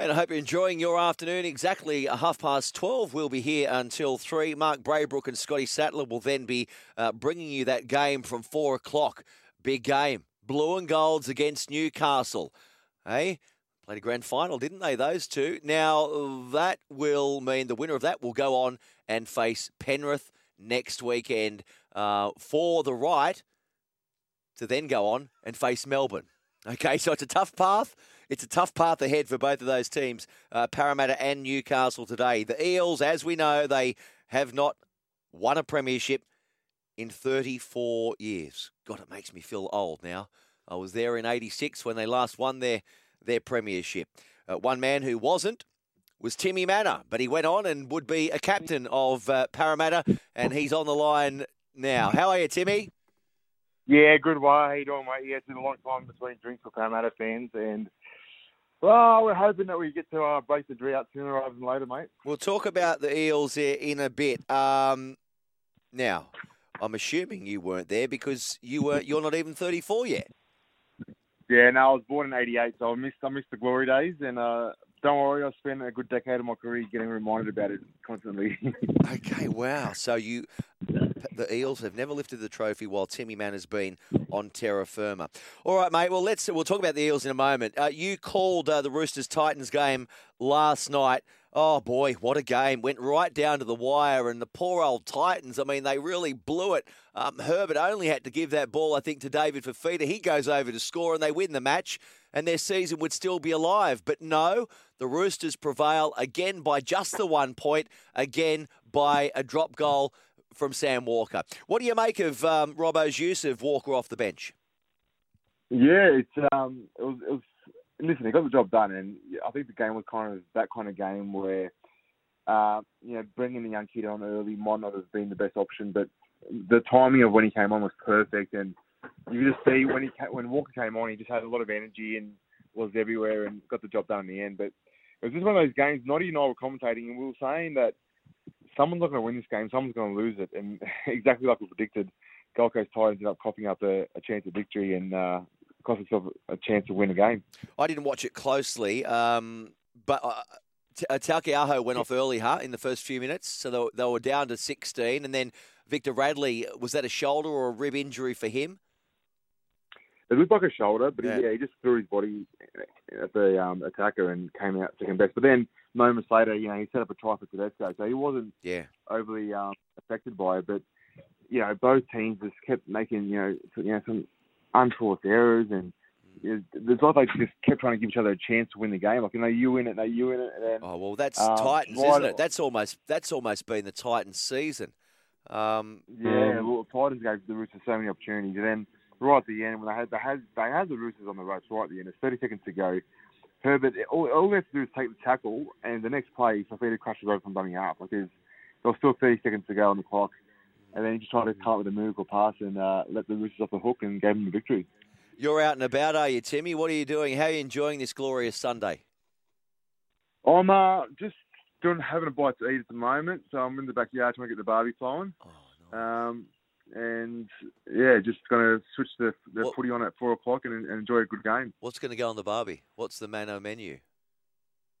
And I hope you're enjoying your afternoon. Exactly half past 12. We'll be here until 3. Mark Braybrook and Scotty Sattler will then be uh, bringing you that game from 4 o'clock. Big game. Blue and Golds against Newcastle. Hey, played a grand final, didn't they, those two? Now, that will mean the winner of that will go on and face Penrith next weekend uh, for the right to then go on and face Melbourne. Okay, so it's a tough path. It's a tough path ahead for both of those teams, uh, Parramatta and Newcastle today. The Eels, as we know, they have not won a premiership in 34 years. God, it makes me feel old now. I was there in 86 when they last won their, their premiership. Uh, one man who wasn't was Timmy Mannah, but he went on and would be a captain of uh, Parramatta, and he's on the line now. How are you, Timmy? Yeah, good. Why? How you doing, mate? Yeah, it's been a long time between drinks for Parramatta fans, and well, we're hoping that we get to uh, break the drought sooner rather than later, mate. We'll talk about the Eels there in a bit. Um, now, I'm assuming you weren't there because you were you're not even 34 yet. Yeah, no, I was born in '88, so I missed I missed the glory days, and uh, don't worry, I spent a good decade of my career getting reminded about it constantly. okay, wow. So you, the Eels have never lifted the trophy while Timmy Mann has been on terra firma. All right, mate. Well, let's we'll talk about the Eels in a moment. Uh, you called uh, the Roosters Titans game last night. Oh boy, what a game! Went right down to the wire, and the poor old Titans. I mean, they really blew it. Um, Herbert only had to give that ball, I think, to David Fifita. He goes over to score, and they win the match, and their season would still be alive. But no, the Roosters prevail again by just the one point, again by a drop goal from Sam Walker. What do you make of um, Robbo's use of Walker off the bench? Yeah, it's um, it was, it was listen, he got the job done, and I think the game was kind of that kind of game where, uh, you know, bringing the young kid on early might not have been the best option, but the timing of when he came on was perfect, and you could just see when he when Walker came on, he just had a lot of energy and was everywhere and got the job done in the end. But it was just one of those games. Noddy and I were commentating, and we were saying that someone's not going to win this game, someone's going to lose it, and exactly like we predicted, Gold Coast Titans ended up coughing up a, a chance of victory, and uh, cost itself a chance to win a game. I didn't watch it closely, um, but uh, uh went off early, huh, in the first few minutes. So they, they were down to 16. And then Victor Radley, was that a shoulder or a rib injury for him? It looked like a shoulder, but yeah, he, yeah, he just threw his body at the um, attacker and came out second best. But then moments later, you know, he set up a try for Tedesco, so he wasn't yeah. overly um, affected by it. But you know, both teams just kept making you know, you know some unforced errors and you there's like they just kept trying to give each other a chance to win the game. Like, you know, you win it, no, you win it. And then, oh well, that's um, Titans, right isn't it? That's almost that's almost been the Titans' season. Um, yeah, well, Titans gave the Roosters so many opportunities, and then right at the end when they had they had they had the Roosters on the ropes right at the end. It's 30 seconds to go. Herbert, all, all they have to do is take the tackle, and the next play, Fifita crashes over from dummy half. Like there's, there was still 30 seconds to go on the clock and then he just tried to come up with a miracle pass and uh, let the Roosters off the hook and gave them the victory. You're out and about, are you, Timmy? What are you doing? How are you enjoying this glorious Sunday? I'm uh, just doing having a bite to eat at the moment, so I'm in the backyard trying to get the barbie flowing. Oh, nice. um, and yeah, just going to switch the the what, footy on at four o'clock and, and, enjoy a good game. What's going to go on the barbie? What's the Mano menu?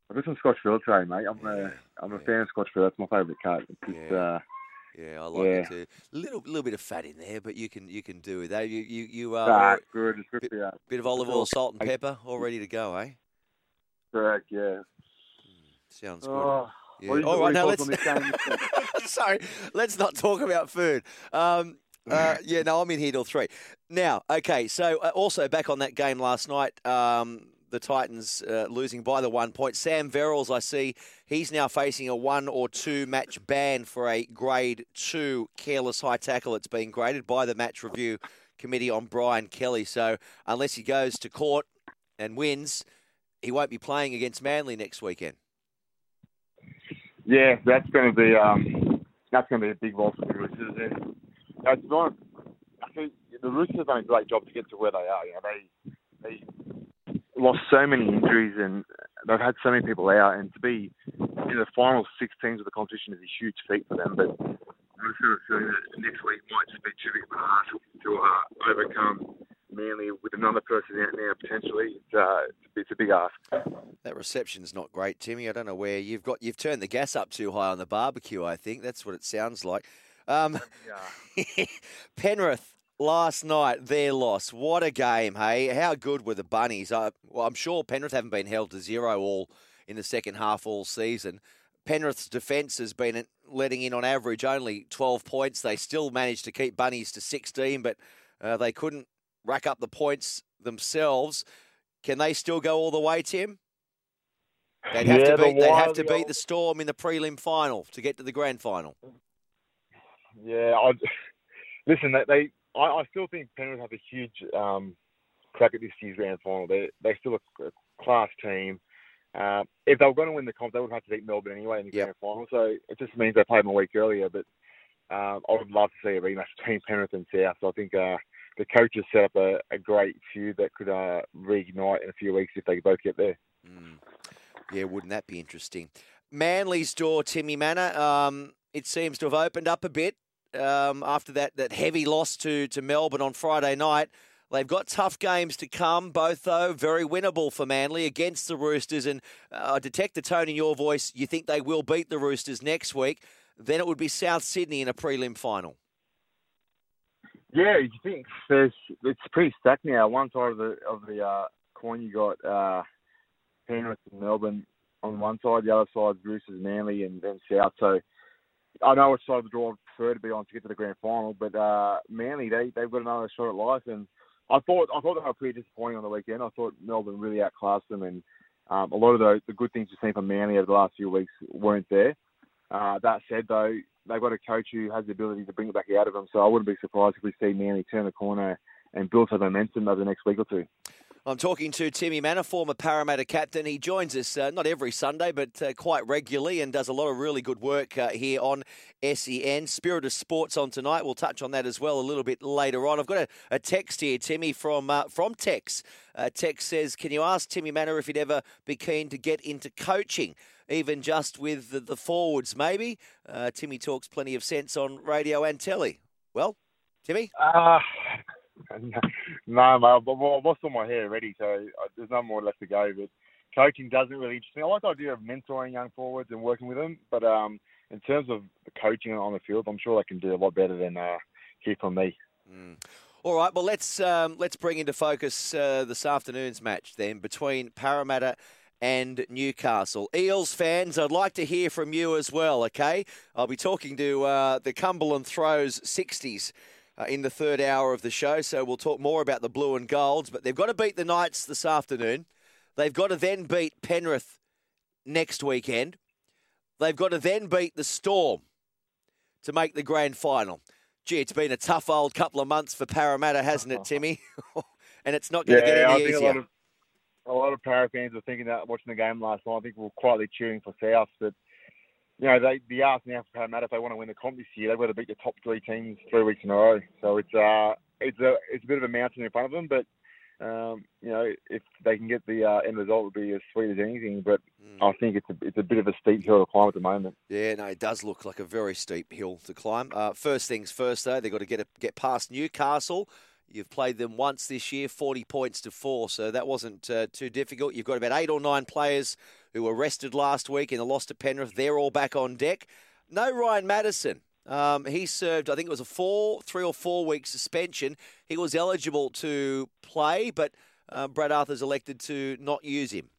I've got some Scotch fillet, mate. I'm yeah, a I'm yeah. a fan of Scotch fillet. That's my favourite cut. Yeah. uh, yeah, I like yeah. it too. A little, little bit of fat in there, but you can you can do that. You you you are uh, good. It's good bit, bit of olive oil, salt and pepper, all ready to go, eh? Correct. Yeah. Hmm, sounds good. Oh. Yeah. All right, now let's. Sorry, let's not talk about food. Um, uh, yeah, no, I'm in here till three. Now, okay, so uh, also back on that game last night, um, the Titans uh, losing by the one point. Sam Verrills, I see, he's now facing a one or two match ban for a grade two careless high tackle. It's been graded by the match review committee on Brian Kelly. So unless he goes to court and wins, he won't be playing against Manly next weekend. Yeah, that's going to be um, that's going to be a big loss for the Roosters. And it's not. I think the Roosters have done a great job to get to where they are. You know, they they lost so many injuries and they've had so many people out, and to be in the final six teams of the competition is a huge feat for them. But I'm sort of feeling that next week might just be too big of an ask to uh, overcome. Manly with another person out now potentially. Uh, a big ask. That reception's not great, Timmy. I don't know where you've got. You've turned the gas up too high on the barbecue. I think that's what it sounds like. Um, Yeah. Penrith last night, their loss. What a game, hey! How good were the bunnies? I, well, I'm sure Penrith haven't been held to zero all in the second half all season. Penrith's defence has been letting in on average only 12 points. They still managed to keep bunnies to 16, but uh, they couldn't rack up the points themselves. Can they still go all the way, Tim? They'd have Yeah, to the beat. They'd have to beat the Storm in the prelim final to get to the grand final. Yeah, I listen. They, they I, I still think Penrith have a huge um, crack at this year's grand final. They they're still a, a class team. Uh, if they were going to win the comp, they would have to beat Melbourne anyway in the Yep. grand final. So it just means they played them a week earlier. But um, I would love to see a rematch between Penrith and South. So I think uh, the coaches set up a, a great feud that could uh, reignite in a few weeks if they could both get there. Mm. Yeah, wouldn't that be interesting? Manly's door, Timmy Mannah. Um, it seems to have opened up a bit um, after that, that heavy loss to, to Melbourne on Friday night. They've got tough games to come, both though very winnable for Manly against the Roosters. And uh, I detect the tone in your voice. You think they will beat the Roosters next week? Then it would be South Sydney in a prelim final. Yeah, you think there's it's pretty stacked now. One side of the of the uh, coin, you got uh, Penrith and Melbourne on one side. The other side, Roosters, Manly, and then South. So I know which side of the draw I prefer to be on to get to the grand final. But uh, Manly, they they've got another shot at life, and I thought I thought they were pretty disappointing on the weekend. I thought Melbourne really outclassed them, and um, a lot of the the good things you've seen from Manly over the last few weeks weren't there. Uh, that said, though, they've got a coach who has the ability to bring it back out of them. So I wouldn't be surprised if we see Manly turn the corner and build some momentum over the next week or two. I'm talking to Timmy Mannah, former Parramatta captain. He joins us uh, not every Sunday, but uh, quite regularly and does a lot of really good work uh, here on SEN. Spirit of Sports on tonight. We'll touch on that as well a little bit later on. I've got a, a text here, Timmy, from uh, from Tex. Uh, Tex says, Can you ask Timmy Mannah if he'd ever be keen to get into coaching? Even just with the, the forwards, maybe. Uh, Timmy talks plenty of sense on radio and telly. Well, Timmy? Uh, no, mate. I've lost all my hair already, so uh, there's no more left to go. But coaching doesn't really interest me. I like the idea of mentoring young forwards and working with them, but um, in terms of the coaching on the field, I'm sure they can do a lot better than uh, hear from me. Mm. All right, well let's um, let's bring into focus uh, this afternoon's match then between Parramatta and Newcastle. Eels fans, I'd like to hear from you as well. Okay, I'll be talking to uh, the Cumberland Throws 60s. Uh, in the third hour of the show, so we'll talk more about the blue and golds. But they've got to beat the Knights this afternoon. They've got to then beat Penrith next weekend. They've got to then beat the Storm to make the grand final. Gee, it's been a tough old couple of months for Parramatta, hasn't it, Timmy? and it's not going to get Yeah, I any a easier. A lot of Para fans were thinking that watching the game last night. I think we were quietly cheering for South, but you know, they the ask now for Parramatta if they want to win the comp this year, they've got to beat the top three teams three weeks in a row. So it's uh it's a it's a bit of a mountain in front of them, but um, you know, if they can get the uh, end result, it would be as sweet as anything. But Mm. I think it's a it's a bit of a steep hill to climb at the moment. Yeah, no, it does look like a very steep hill to climb. Uh, first things first, though, they've got to get a, get past Newcastle. You've played them once this year, 40 points to four, so that wasn't uh, too difficult. You've got about eight or nine players who were rested last week in the loss to Penrith. They're all back on deck. No Ryan Matterson. Um, he served, I think it was a four, three or four week suspension. He was eligible to play, but uh, Brad Arthur's elected to not use him.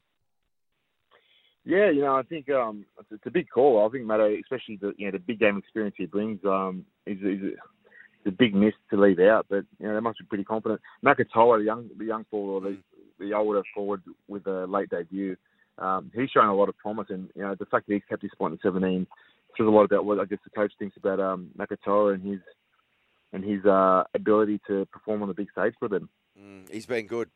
Yeah, you know, I think um, it's, a big call. I think especially the you know the big game experience he brings, um, is, is a, big miss to leave out. But you know, they must be pretty confident. Makatoa, the young the young forward, or the the older forward with a late debut, um, he's shown a lot of promise. And you know, the fact that he's kept his spot in 17 says a lot about what I guess the coach thinks about um, Makatoa and his and his uh, ability to perform on the big stage for them. Mm, he's been good,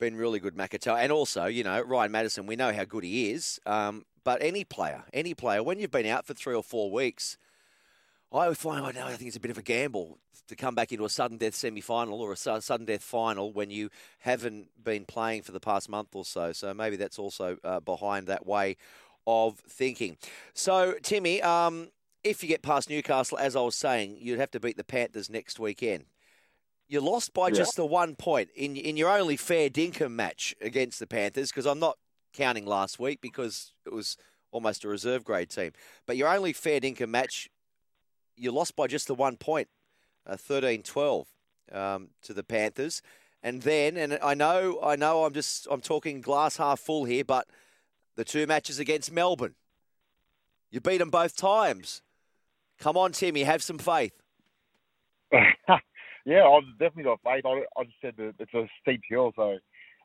been really good, Makatoa, and also you know Ryan Matterson. We know how good he is, um, but any player, any player, when you've been out for three or four weeks, I find I know I think it's a bit of a gamble to come back into a sudden death semi final or a su- sudden death final when you haven't been playing for the past month or so. So maybe that's also uh, behind that way of thinking. So Timmy, um, if you get past Newcastle, as I was saying, you'd have to beat the Panthers next weekend. You lost by Yeah. just the one point in in your only fair dinkum match against the Panthers because I'm not counting last week because it was almost a reserve grade team. But your only fair dinkum match, you lost by just the one point, uh, 13-12 um, to the Panthers. And then, and I know, I know, I'm just, I'm talking glass half full here, but the two matches against Melbourne, you beat them both times. Come on, Timmy, have some faith. yeah, I've definitely got faith. I, I just said that it's a steep hill, so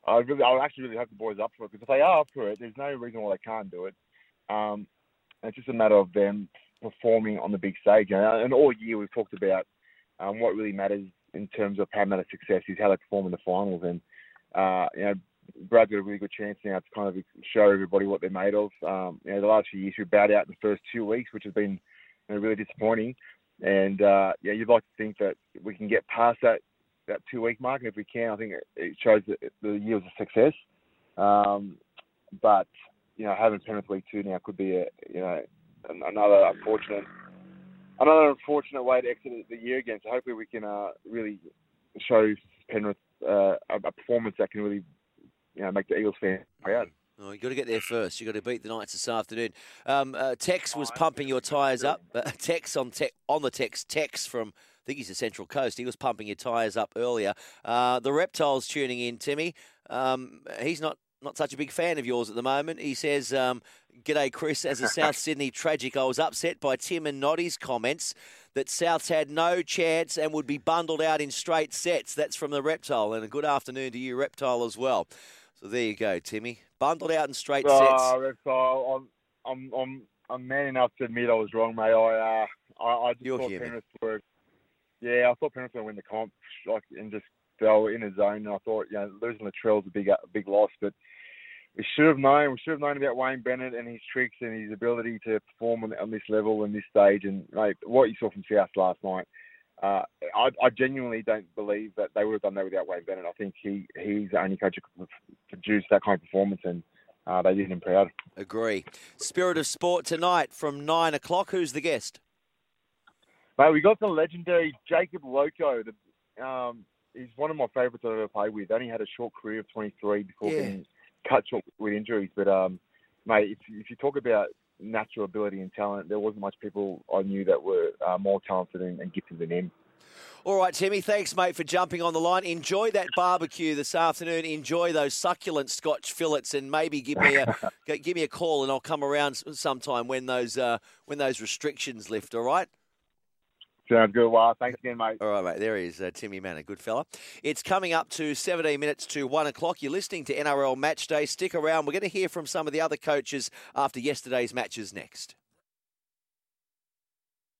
I really, I actually really hope the boys are up for it because if they are up for it, there's no reason why they can't do it. Um, it's just a matter of them performing on the big stage. And, and all year we've talked about um, what really matters in terms of Parramatta success is how they perform in the finals. And uh, you know, Brad's got a really good chance now to kind of show everybody what they're made of. Um, you know, the last few years we bowed out in the first two weeks, which has been you know, really disappointing. And uh, yeah, you'd like to think that we can get past that that two week mark, and if we can, I think it, shows that the year was a success. Um, but you know, having Penrith week two now could be a you know another unfortunate another unfortunate way to exit the year again. So hopefully we can uh, really show Penrith uh, a, performance that can really you know make the Eagles fans proud. Oh, you got to get there first. You got to beat the Knights this afternoon. Um, uh, Tex was pumping your tyres up. Uh, Tex on te- on the Tex. Tex from I think he's the Central Coast. He was pumping your tyres up earlier. Uh, the Reptiles tuning in, Timmy. Um, he's not not such a big fan of yours at the moment. He says, um, "G'day, Chris. As a South Sydney tragic, I was upset by Tim and Noddy's comments that Souths had no chance and would be bundled out in straight sets." That's from the Reptile, and a good afternoon to you, Reptile, as well. So there you go, Timmy. Bundled out in straight sets. Oh, Reptile, I'm, I'm, I'm, I'm man enough to admit I was wrong, mate. I, uh, I, I just You're thought. Penrith were, yeah, I thought Penrith were going to win the comp, like, and just they were in a zone. And I thought, you know, losing Latrell's a big, a big loss, but we should have known. We should have known about Wayne Bennett and his tricks and his ability to perform on, on this level and this stage. And mate, what you saw from South last night, uh, I, I genuinely don't believe that they would have done that without Wayne Bennett. I think he he's the only coach who could produce that kind of performance, and uh, they did him proud. Agree. Spirit of Sport tonight from nine o'clock. Who's the guest? Mate, we got the legendary Jacob Loko. The, um, he's one of my favourites I've ever played with. Only had a short career of 23 before Yeah. being cut short with injuries. But, um, mate, if, if you talk about natural ability and talent, there wasn't much people I knew that were uh, more talented and, and gifted than him. All right, Timmy. Thanks, mate, for jumping on the line. Enjoy that barbecue this afternoon. Enjoy those succulent Scotch fillets, and maybe give me a give me a call, and I'll come around sometime when those uh, when those restrictions lift. All right. Sounds good. Well, thanks again, mate. All right, mate. There he is, uh, Timmy Mannah. Good fella. It's coming up to 17 minutes to 1 o'clock. You're listening to NRL Match Day. Stick around. We're going to hear from some of the other coaches after yesterday's matches next.